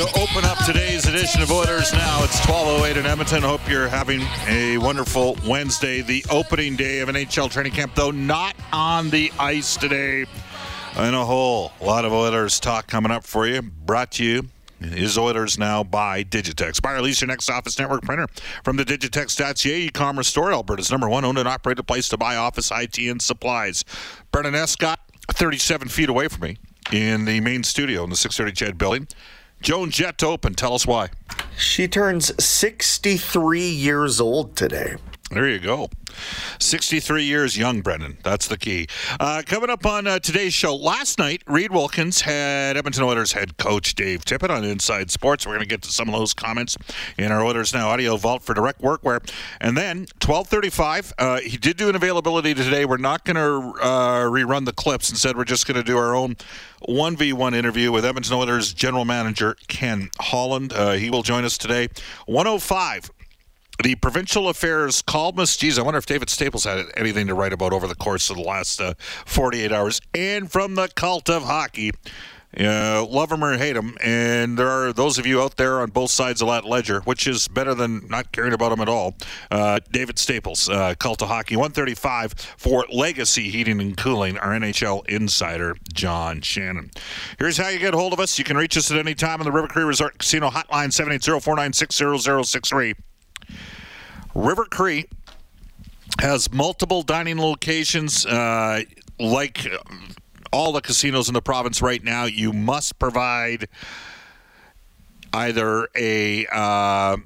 To open up today's edition of Oilers Now. It's 12:08 in Edmonton. Hope you're having a wonderful Wednesday, the opening day of NHL training camp, though not on the ice today. In a whole lot of Oilers talk coming up for you. Brought to you is Oilers Now by Digitex. Buy or lease your next office network printer from the Digitex.ca e-commerce store, Alberta's number one owned and operated place to buy office IT and supplies. Brendan Escott, 37 feet away from me in the main studio in the 630 CHED building. Joan Jett open. Tell us why. She turns 63 years old today. There you go. 63 years young, Brendan. That's the key. Uh, coming up on uh, today's show, last night, Reid Wilkins had Edmonton Oilers head coach Dave Tippett on Inside Sports. We're going to get to some of those comments in our Oilers Now audio vault for direct workwear. And then, 1235, uh, he did do an availability today. We're not going to uh, rerun the clips. Instead, we're just going to do our own 1v1 interview with Edmonton Oilers general manager Ken Holland. Uh, he will join us today. 105 the provincial affairs columnist. Geez, I wonder if David Staples had anything to write about over the course of the last uh, 48 hours. And from the cult of hockey, uh, love him or hate him, and there are those of you out there on both sides of that ledger, which is better than not caring about him at all. Uh, David Staples, uh, Cult of Hockey, 135 for Legacy Heating and Cooling, our NHL insider, John Shannon. Here's how you get hold of us. You can reach us at any time on the River Cree Resort Casino Hotline, 780-496-0063. River Cree has multiple dining locations. Uh, like all the casinos in the province right now, you must provide either a uh,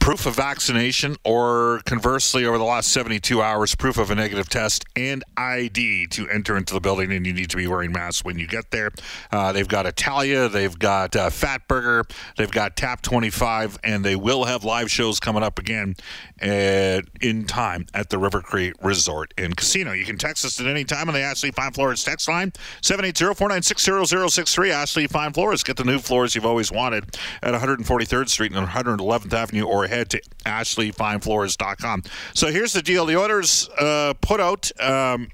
proof of vaccination or conversely over the last 72 hours proof of a negative test and id to enter into the building and you need to be wearing masks when you get there. Uh, they've got italia they've got uh, fat burger they've got tap 25 and they will have live shows coming up again at, in time at the river cree resort and casino. You can text us at any time on the ashley fine floors text line 780-496-0063 ashley fine floors get the new floors you've always wanted at 143rd street and 111th avenue or head to ashleyfinefloors.com. So here's the deal: the Oilers uh, put out um,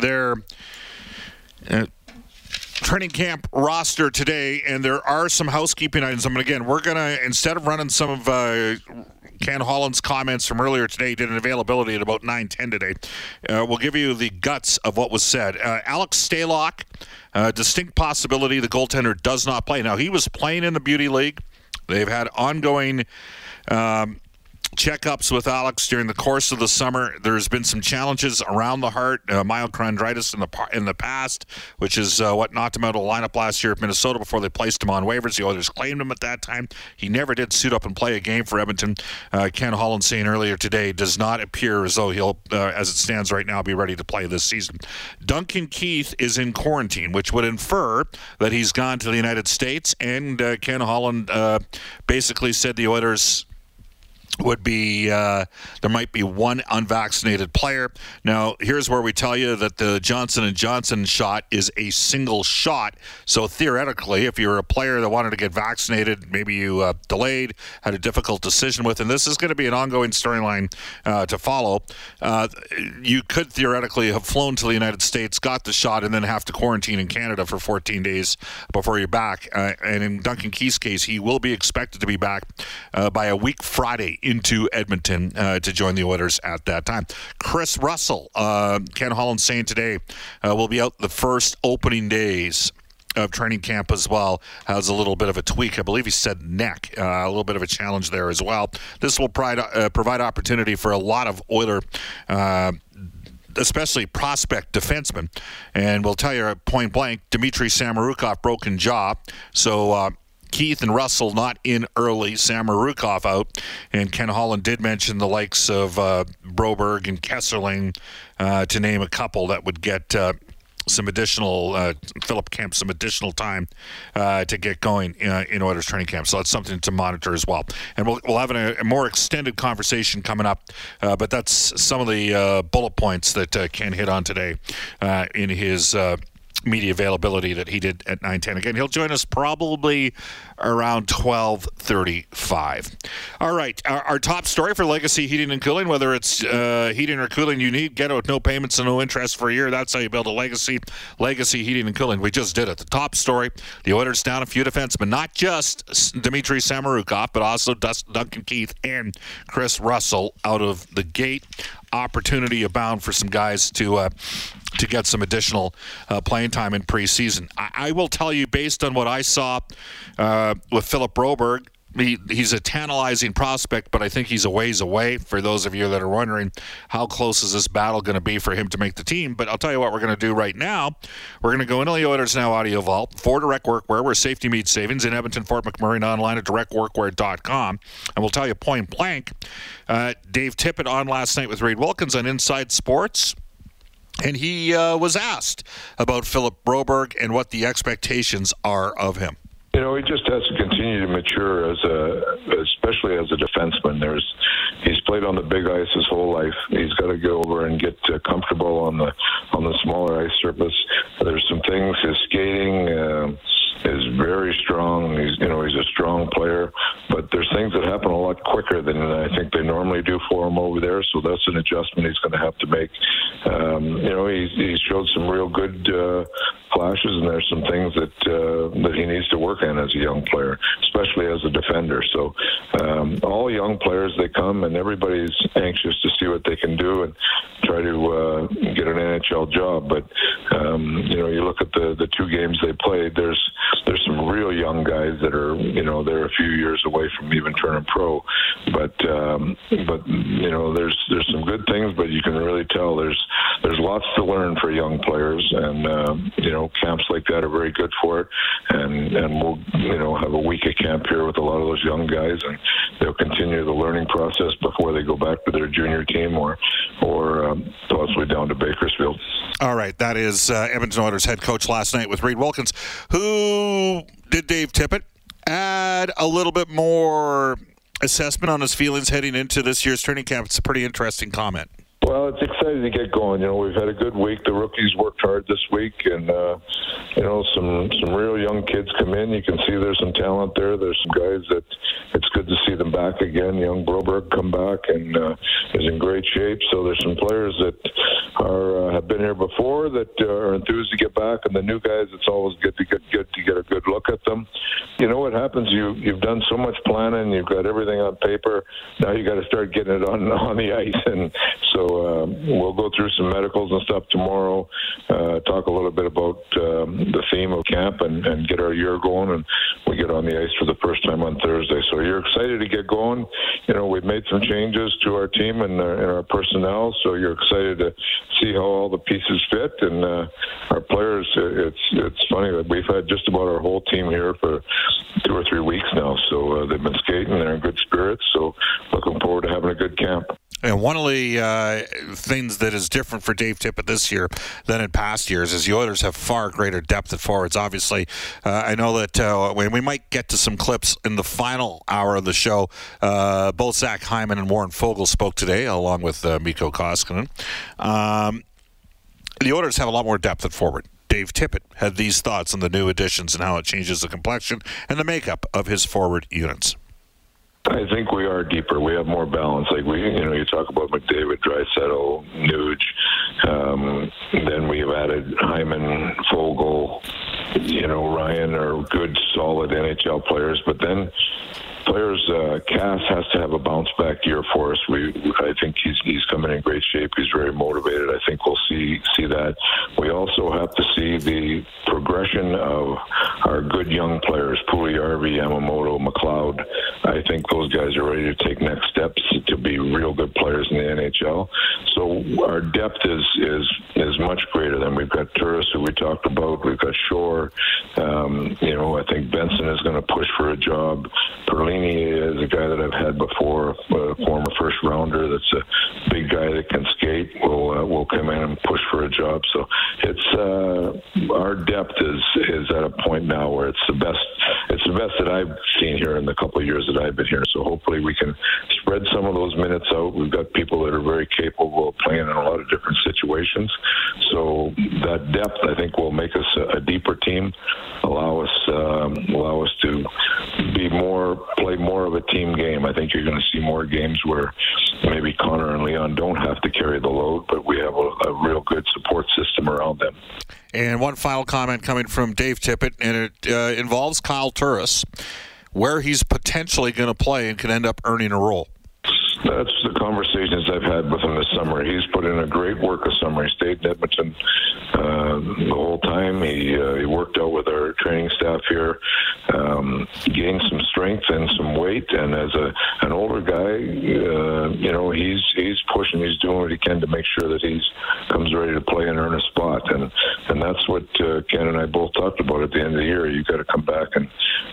their. Uh, training camp roster today, and there are some housekeeping items. I mean, again, we're gonna instead of running some of uh, Ken Holland's comments from earlier today, did an availability at about nine ten today. Uh, we'll give you the guts of what was said. Uh, Alex Stalock, uh, distinct possibility the goaltender does not play. Now he was playing in the Beauty League. They've had ongoing um, checkups with Alex during the course of the summer. There's been some challenges around the heart, uh, myocarditis in the in the past, which is uh, what knocked him out of the lineup last year at Minnesota before they placed him on waivers. The Oilers claimed him at that time. He never did suit up and play a game for Edmonton. Uh, Ken Holland saying earlier today does not appear as though he'll, uh, as it stands right now, be ready to play this season. Duncan Keith is in quarantine, which would infer that he's gone to the United States. And uh, Ken Holland uh, basically said the Oilers would be uh, there might be one unvaccinated player. Now, here's where we tell you that the Johnson and Johnson shot is a single shot. So theoretically, if you're a player that wanted to get vaccinated, maybe you uh, delayed, had a difficult decision with, and this is going to be an ongoing storyline uh, to follow. Uh, you could theoretically have flown to the United States, got the shot, and then have to quarantine in Canada for 14 days before you're back. Uh, and in Duncan Keith's case, he will be expected to be back uh, by a week Friday into Edmonton uh, to join the Oilers at that time. Chris Russell, uh, Ken Holland saying today, uh, will be out the first opening days of training camp as well has a little bit of a tweak. I believe he said neck, uh, a little bit of a challenge there as well. This will provide, uh, provide opportunity for a lot of Oiler. Uh, especially prospect defensemen, and we'll tell you point blank, Dmitry Samorukov broken jaw, so uh, Keith and Russell not in early. Samorukov out, and Ken Holland did mention the likes of uh, Broberg and Kesselring, uh, to name a couple that would get uh, some additional uh, Philip Kemp some additional time uh, to get going uh, in Oilers training camp. So that's something to monitor as well. And we'll, we'll have a, a more extended conversation coming up. Uh, but that's some of the uh, bullet points that uh, Ken hit on today in his media availability that he did at 9:10. Again, he'll join us probably around 12:35. All right, our, our, top story for Legacy Heating and Cooling, whether it's uh, heating or cooling you need, get it with no payments and no interest for a year. That's how you build a legacy. Legacy Heating and Cooling. We just did it. The top story: the Oilers down a few defensemen, not just Dmitry Samorukov, but also Duncan Keith and Chris Russell out of the gate. Opportunity abound for some guys to. Uh, to get some additional uh, playing time in preseason. I, I, will tell you, based on what I saw uh, with Philip Broberg, he, he's a tantalizing prospect, but I think he's a ways away. For those of you that are wondering, how close is this battle going to be for him to make the team? But I'll tell you what we're going to do right now. We're going to go into the Oilers Now Audio Vault for Direct Workwear, where safety meets savings in Edmonton, Fort McMurray, and online at directworkwear.com. And we'll tell you point blank. Uh, Dave Tippett on last night with Reid Wilkins on Inside Sports. And he uh, was asked about Philip Broberg and what the expectations are of him. You know, he just has to continue to mature as a, especially as a defenseman. There's, he's played on the big ice his whole life. He's got to go over and get uh, comfortable on the on the smaller ice surface. There's some things his skating. Uh, is very strong. He's you know he's a strong player, but there's things that happen a lot quicker than I think they normally do for him over there. So that's an adjustment he's going to have to make. Um, you know, he's he showed some real good uh, flashes, and there's some things that uh, that he needs to work on as a young player, especially as a defender. So um, all young players they come, and everybody's anxious to see what they can do and try to uh, get an NHL job. But um, you know, you look at the the two games they played. There's there's some real young guys that are you know they're a few years away from even turning pro, but um, but you know there's there's some good things, but you can really tell there's there's lots to learn for young players, and uh, you know camps like that are very good for it, and and we'll you know have a week of camp here with a lot of those young guys, and they'll continue the learning process before they go back to their junior team or or um, possibly down to Bakersfield. All right, that is uh, Edmonton Oilers head coach last night with Reid Wilkins, who did Dave Tippett add a little bit more assessment on his feelings heading into this year's training camp. It's a pretty interesting comment. Well, it's exciting to get going. You know, we've had a good week. The rookies worked hard this week, and uh, you know, some some real young kids come in. You can see there's some talent there. There's some guys that it's good to see them back again. Young Broberg come back and uh, is in great shape. So there's some players that are uh, have been here before that uh, are enthused to get back, and the new guys. It's always good to get good to get a good look at them. You know what happens? You you've done so much planning. You've got everything on paper. Now you got to start getting it on on the ice, and so uh, we'll go through some medicals and stuff tomorrow. Uh, talk a little bit about um, the theme of camp and, and get our year going. And we get on the ice for the first time on Thursday. So you're excited to get going. You know, we've made some changes to our team and, uh, and our personnel. So you're excited to see how all the pieces fit. And uh, our players, it's it's funny that we've had just about our whole team here for two or three weeks now. So uh, they've been skating. They're in good spirits. So looking forward to having a good camp. And one of the uh, things that is different for Dave Tippett this year than in past years is the Oilers have far greater depth at forwards. Obviously, uh, I know that uh, we might get to some clips in the final hour of the show, uh, both Zach Hyman and Warren Foegele spoke today, along with uh, Mikko Koskinen. Um, the Oilers have a lot more depth at forward. Dave Tippett had these thoughts on the new additions and how it changes the complexion and the makeup of his forward units. I think we are deeper. We have more balance. Like we, you know, you talk about McDavid, Draisaitl, Nuge. Um, then we've added Hyman, Foegele. You know, Ryan are good, solid NHL players. But then players, uh, Cass has to have a bounce back year for us. We, I think he's he's coming in great shape. He's very motivated. I think we'll see see that. We also have to see the progression of our good young players, Puljujarvi, Yamamoto, McLeod. I think those guys are ready to take next steps to be real good players in the NHL. So our depth is is is much greater than we've got Turris, who we talked about. We've got Shore. Um, you know, I think Benson is going to push for a job. Perlini is a guy that I've had before, a former first rounder. That's a big guy that can skate. Will uh, will come in and push for a job. So it's uh, our depth is is at a point now where it's the best. It's the best that I've seen here in the couple of years that I've been here. So hopefully we can spread some of those minutes out. We've got people that are very capable of playing in a lot of different situations. So that depth, I think, will make us a, a deeper team, allow us um, allow us to be more play more of a team game. I think you're going to see more games where maybe Connor and Leon don't have to carry the load, but we have a, a real good support system around them. And one final comment coming from Dave Tippett, and it uh, involves Kyle Turris, where he's potentially going to play and could end up earning a role. That's the conversations I've had with him this summer. He's put in a great work of summer. He stayed in Edmonton uh, the whole time. He uh, he worked out with our training staff here, um, gained some strength and some weight. And as a an older guy, uh, you know, he's he's pushing. He's doing what he can to make sure that he's comes ready to play and earn a spot. And and that's what uh, Ken and I both talked about at the end of the year. You've got to come back and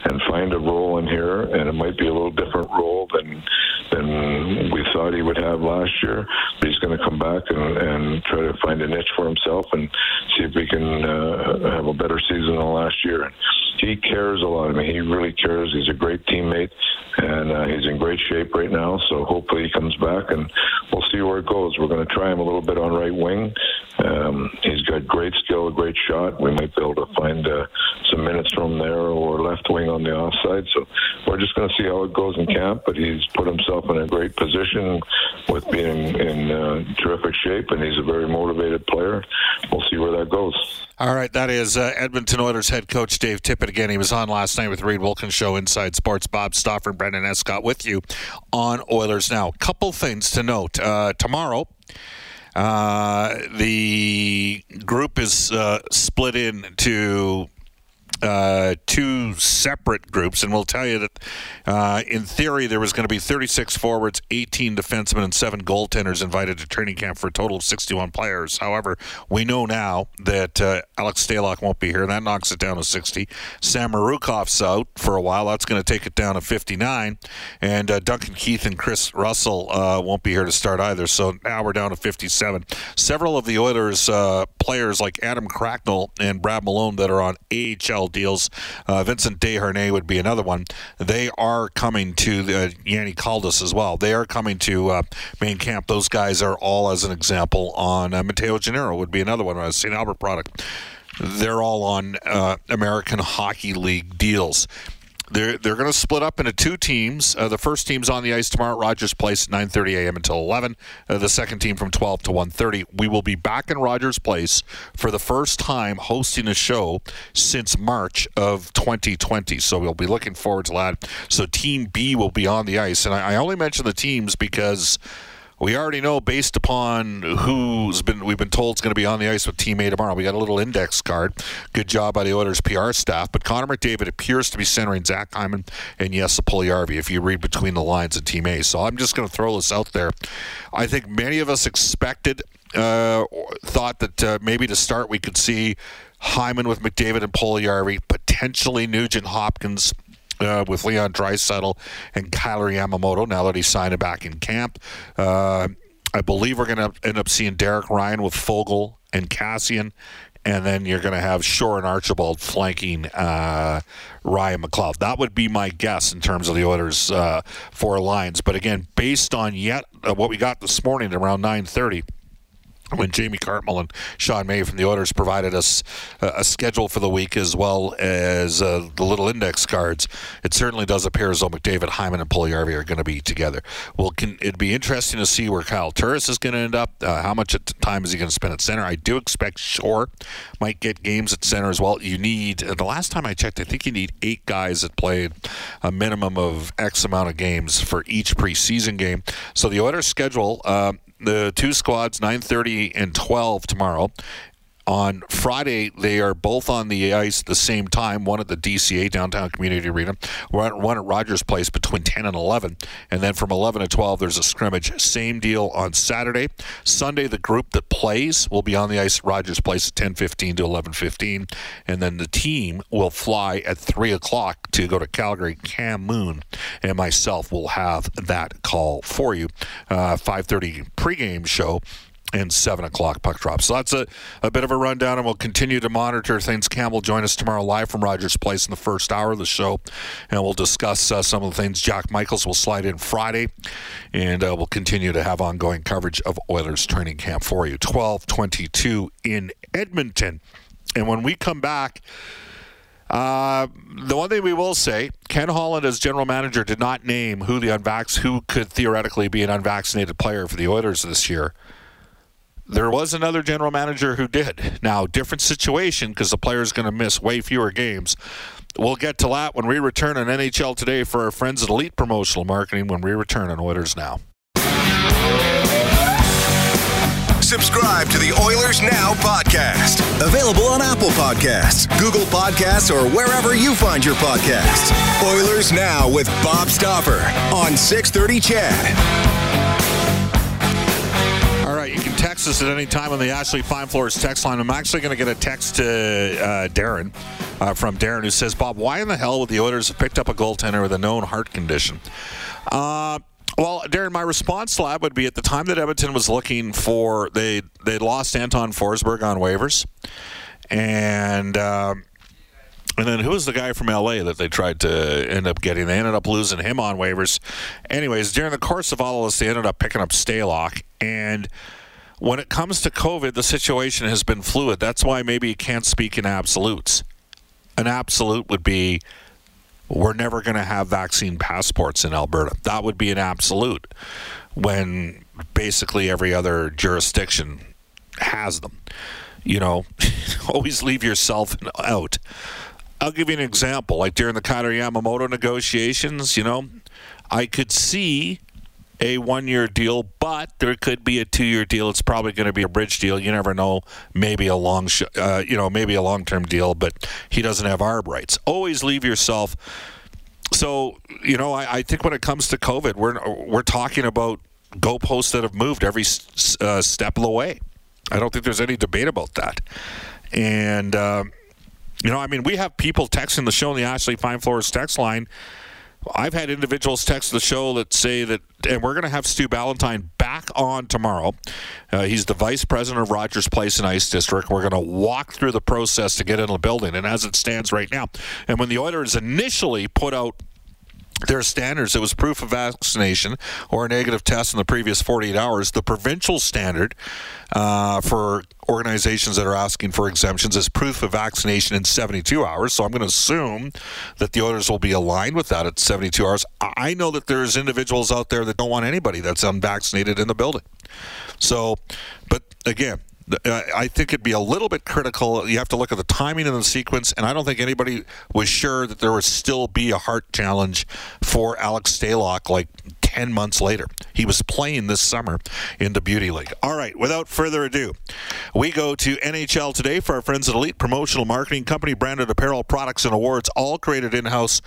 and find a role in here, and it might be a little different role than than we thought he would have last year. But he's going to come back and, and try to find a niche for himself and see if we can uh, have a better season than last year. He cares a lot. I mean, he really cares. He's a great teammate, and uh, he's in great shape right now. So hopefully he comes back, and we'll see where it goes. We're going to try him a little bit on right wing. Um, he's got great skill, a great shot. We might be able to find uh, some minutes from there or left wing on the offside. So we're just going to see how it goes in camp. But he's put himself in a great position with being in uh, terrific shape, and he's a very motivated player. We'll see where that goes. All right, that is uh, Edmonton Oilers head coach Dave Tippett again. He was on last night with Reid Wilkins Show Inside Sports. Bob Stauffer and Brendan Escott with you on Oilers Now. Couple things to note. Uh, tomorrow, uh, the group is uh, split into uh, two separate groups, and we'll tell you that uh, in theory there was going to be 36 forwards, 18 defensemen, and seven goaltenders invited to training camp for a total of 61 players. However, we know now that uh, Alex Stalock won't be here, and that knocks it down to 60. Samorukov's out for a while. That's going to take it down to 59, and uh, Duncan Keith and Chris Russell uh, won't be here to start either. So now we're down to 57. Several of the Oilers players like Adam Cracknell and Brad Malone that are on AHL deals. Uh, Vincent Desharnais would be another one. They are coming to uh, Yanni Kaldis as well. They are coming to uh, main camp. Those guys are all, as an example, on uh, Matteo Gennaro would be another one. A St. Albert product. They're all on uh, American Hockey League deals. They're, they're going to split up into two teams. Uh, the first team's on the ice tomorrow at Rogers Place, 9:30 a.m. until 11. Uh, the second team from 12 to 1:30. We will be back in Rogers Place for the first time hosting a show since March of 2020. So we'll be looking forward to that. So Team B will be on the ice, and I, I only mention the teams because we already know based upon who's been we've been told is going to be on the ice with Team A tomorrow. We got a little index card. Good job by the Oilers PR staff. But Connor McDavid appears to be centering Zach Hyman and Jesse Puljujarvi if you read between the lines of Team A. So I'm just going to throw this out there. I think many of us expected, uh, thought that uh, maybe to start we could see Hyman with McDavid and Puljujarvi, potentially Nugent Hopkins uh, with Leon Draisaitl and Kailer Yamamoto now that he's signed back in camp. Uh, I believe we're going to end up seeing Derek Ryan with Foegele and Kassian. And then you're going to have Shore and Archibald flanking uh, Ryan McLeod. That would be my guess in terms of the Oilers' uh, four lines. But again, based on yet uh, what we got this morning around 9:30, when Jamie Cartmel and Sean May from the Oilers provided us a schedule for the week as well as uh, the little index cards, it certainly does appear as though McDavid, Hyman, and Puljujarvi are going to be together. Well, can, it'd be interesting to see where Kyle Turris is going to end up. Uh, how much time is he going to spend at center? I do expect Shore might get games at center as well. You need, uh, the last time I checked, I think you need eight guys that played a minimum of X amount of games for each preseason game. So the Oilers schedule, uh, the two squads 9:30 and 12 tomorrow on Friday, they are both on the ice at the same time. One at the DCA Downtown Community Arena, one at Rogers Place between 10 and 11, and then from 11 to 12 there's a scrimmage. Same deal on Saturday. Sunday, the group that plays will be on the ice at Rogers Place at 10:15 to 11:15, and then the team will fly at three o'clock to go to Calgary. Cam Moon and myself will have that call for you. Uh, 5:30 pregame show and 7 o'clock puck drop. So that's a, a bit of a rundown, and we'll continue to monitor things. Cam will join us tomorrow live from Rogers Place in the first hour of the show, and we'll discuss uh, some of the things. Jack Michaels will slide in Friday, and uh, we'll continue to have ongoing coverage of Oilers training camp for you. 1222 in Edmonton. And when we come back, uh, the one thing we will say, Ken Holland, as general manager, did not name who the unvax who could theoretically be an unvaccinated player for the Oilers this year. There was another general manager who did. Now, different situation because the player is going to miss way fewer games. We'll get to that when we return on NHL Today for our friends at Elite Promotional Marketing when we return on Oilers Now. Subscribe to the Oilers Now podcast. Available on Apple Podcasts, Google Podcasts, or wherever you find your podcasts. Oilers Now with Bob Stauffer on 630 CHED text us at any time on the Ashley Fine Floors text line. I'm actually going to get a text to uh, Darren uh, from Darren who says, Bob, why in the hell would the Oilers have picked up a goaltender with a known heart condition? Uh, well, Darren, my response to that would be at the time that Edmonton was looking for, they they lost Anton Forsberg on waivers. And. Um, and then who was the guy from LA that they tried to end up getting? They ended up losing him on waivers. Anyways, during the course of all of this, they ended up picking up Stalock. And when it comes to COVID, the situation has been fluid. That's why maybe you can't speak in absolutes. An absolute would be we're never going to have vaccine passports in Alberta. That would be an absolute when basically every other jurisdiction has them. You know, always leave yourself out. I'll give you an example. Like during the Kailer Yamamoto negotiations, you know, I could see a one year deal, but there could be a two year deal. It's probably going to be a bridge deal. You never know. Maybe a long, sh- uh, you know, maybe a long term deal, but he doesn't have arb rights. Always leave yourself. So you know, I, I think when it comes to COVID, we're we're talking about goalposts that have moved every uh, step of the way. I don't think there's any debate about that. And uh, you know, I mean, we have people texting the show on the Ashley Fine Floors text line I've had individuals text the show that say that, and we're going to have Stu Ballantyne back on tomorrow. Uh, he's the vice president of Rogers Place and Ice District. We're going to walk through the process to get in the building, and as it stands right now, and when the Oilers initially put out their standards. It was proof of vaccination or a negative test in the previous 48 hours. The provincial standard uh, for organizations that are asking for exemptions is proof of vaccination in 72 hours. So I'm going to assume that the owners will be aligned with that at 72 hours. I know that there's individuals out there that don't want anybody that's unvaccinated in the building. So, but again, Uh, I think it'd be a little bit critical. You have to look at the timing and the sequence, and I don't think anybody was sure that there would still be a heart challenge for Alex Stalock like 10 months later. He was playing this summer in the Beauty League. All right, without further ado, we go to NHL today for our friends at Elite Promotional Marketing Company, branded apparel, products, and awards, all created in house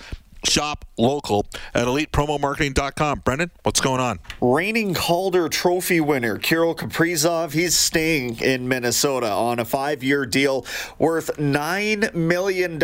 Shop local at elitepromomarketing.com. Brendan, what's going on? Reigning Calder Trophy winner Kirill Kaprizov, he's staying in Minnesota on a five-year deal worth $9 million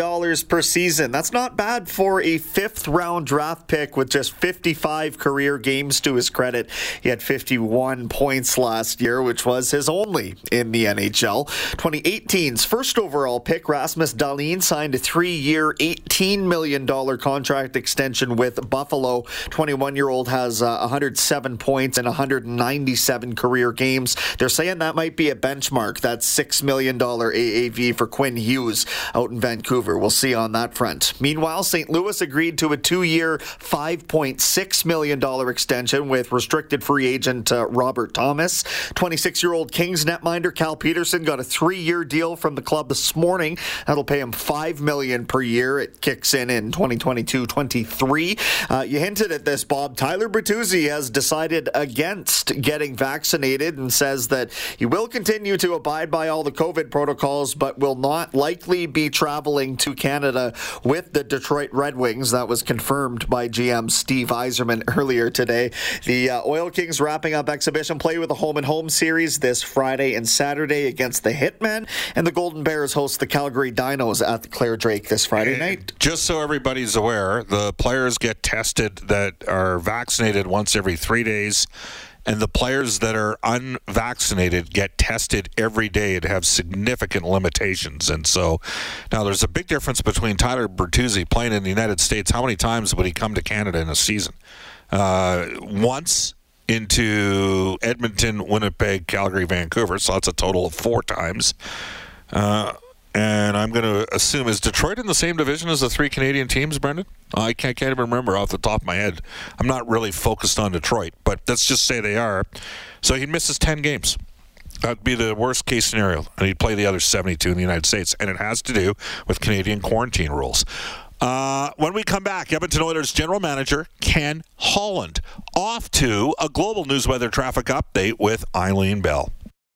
per season. That's not bad for a fifth-round draft pick with just 55 career games to his credit. He had 51 points last year, which was his only in the NHL. 2018's first overall pick, Rasmus Dahlin, signed a three-year, $18 million contract contract extension with Buffalo. 21 year old has uh, 107 points in 197 career games. They're saying that might be a benchmark. That's $6 million AAV for Quinn Hughes out in Vancouver. We'll see on that front. Meanwhile, St. Louis agreed to a two year, $5.6 million extension with restricted free agent uh, Robert Thomas. 26 year old Kings netminder Cal Petersen got a three year deal from the club this morning. That'll pay him 5 million per year. It kicks in in 2022 23. Uh, you hinted at this, Bob. Tyler Bertuzzi has decided against getting vaccinated and says that he will continue to abide by all the COVID protocols, but will not likely be traveling to Canada with the Detroit Red Wings. That was confirmed by GM Steve Yzerman earlier today. The uh, Oil Kings wrapping up exhibition play with a home and home series this Friday and Saturday against the Hitmen, and the Golden Bears host the Calgary Dinos at the Clare Drake this Friday night. Just so everybody's aware, the players get tested that are vaccinated once every three days, and the players that are unvaccinated get tested every day and have significant limitations. And so now there's a big difference between Tyler Bertuzzi playing in the United States. How many times would he come to Canada in a season? Uh, once into Edmonton, Winnipeg, Calgary, Vancouver. So that's a total of four times. Uh, and I'm going to assume is Detroit in the same division as the three Canadian teams, Brendan? I can't, can't even remember off the top of my head. I'm not really focused on Detroit, but let's just say they are. So he misses 10 games. That'd be the worst case scenario, and he'd play the other 72 in the United States, and it has to do with Canadian quarantine rules. Uh, when we come back, Edmonton Oilers general manager Ken Holland off to a global news weather traffic update with Eileen Bell.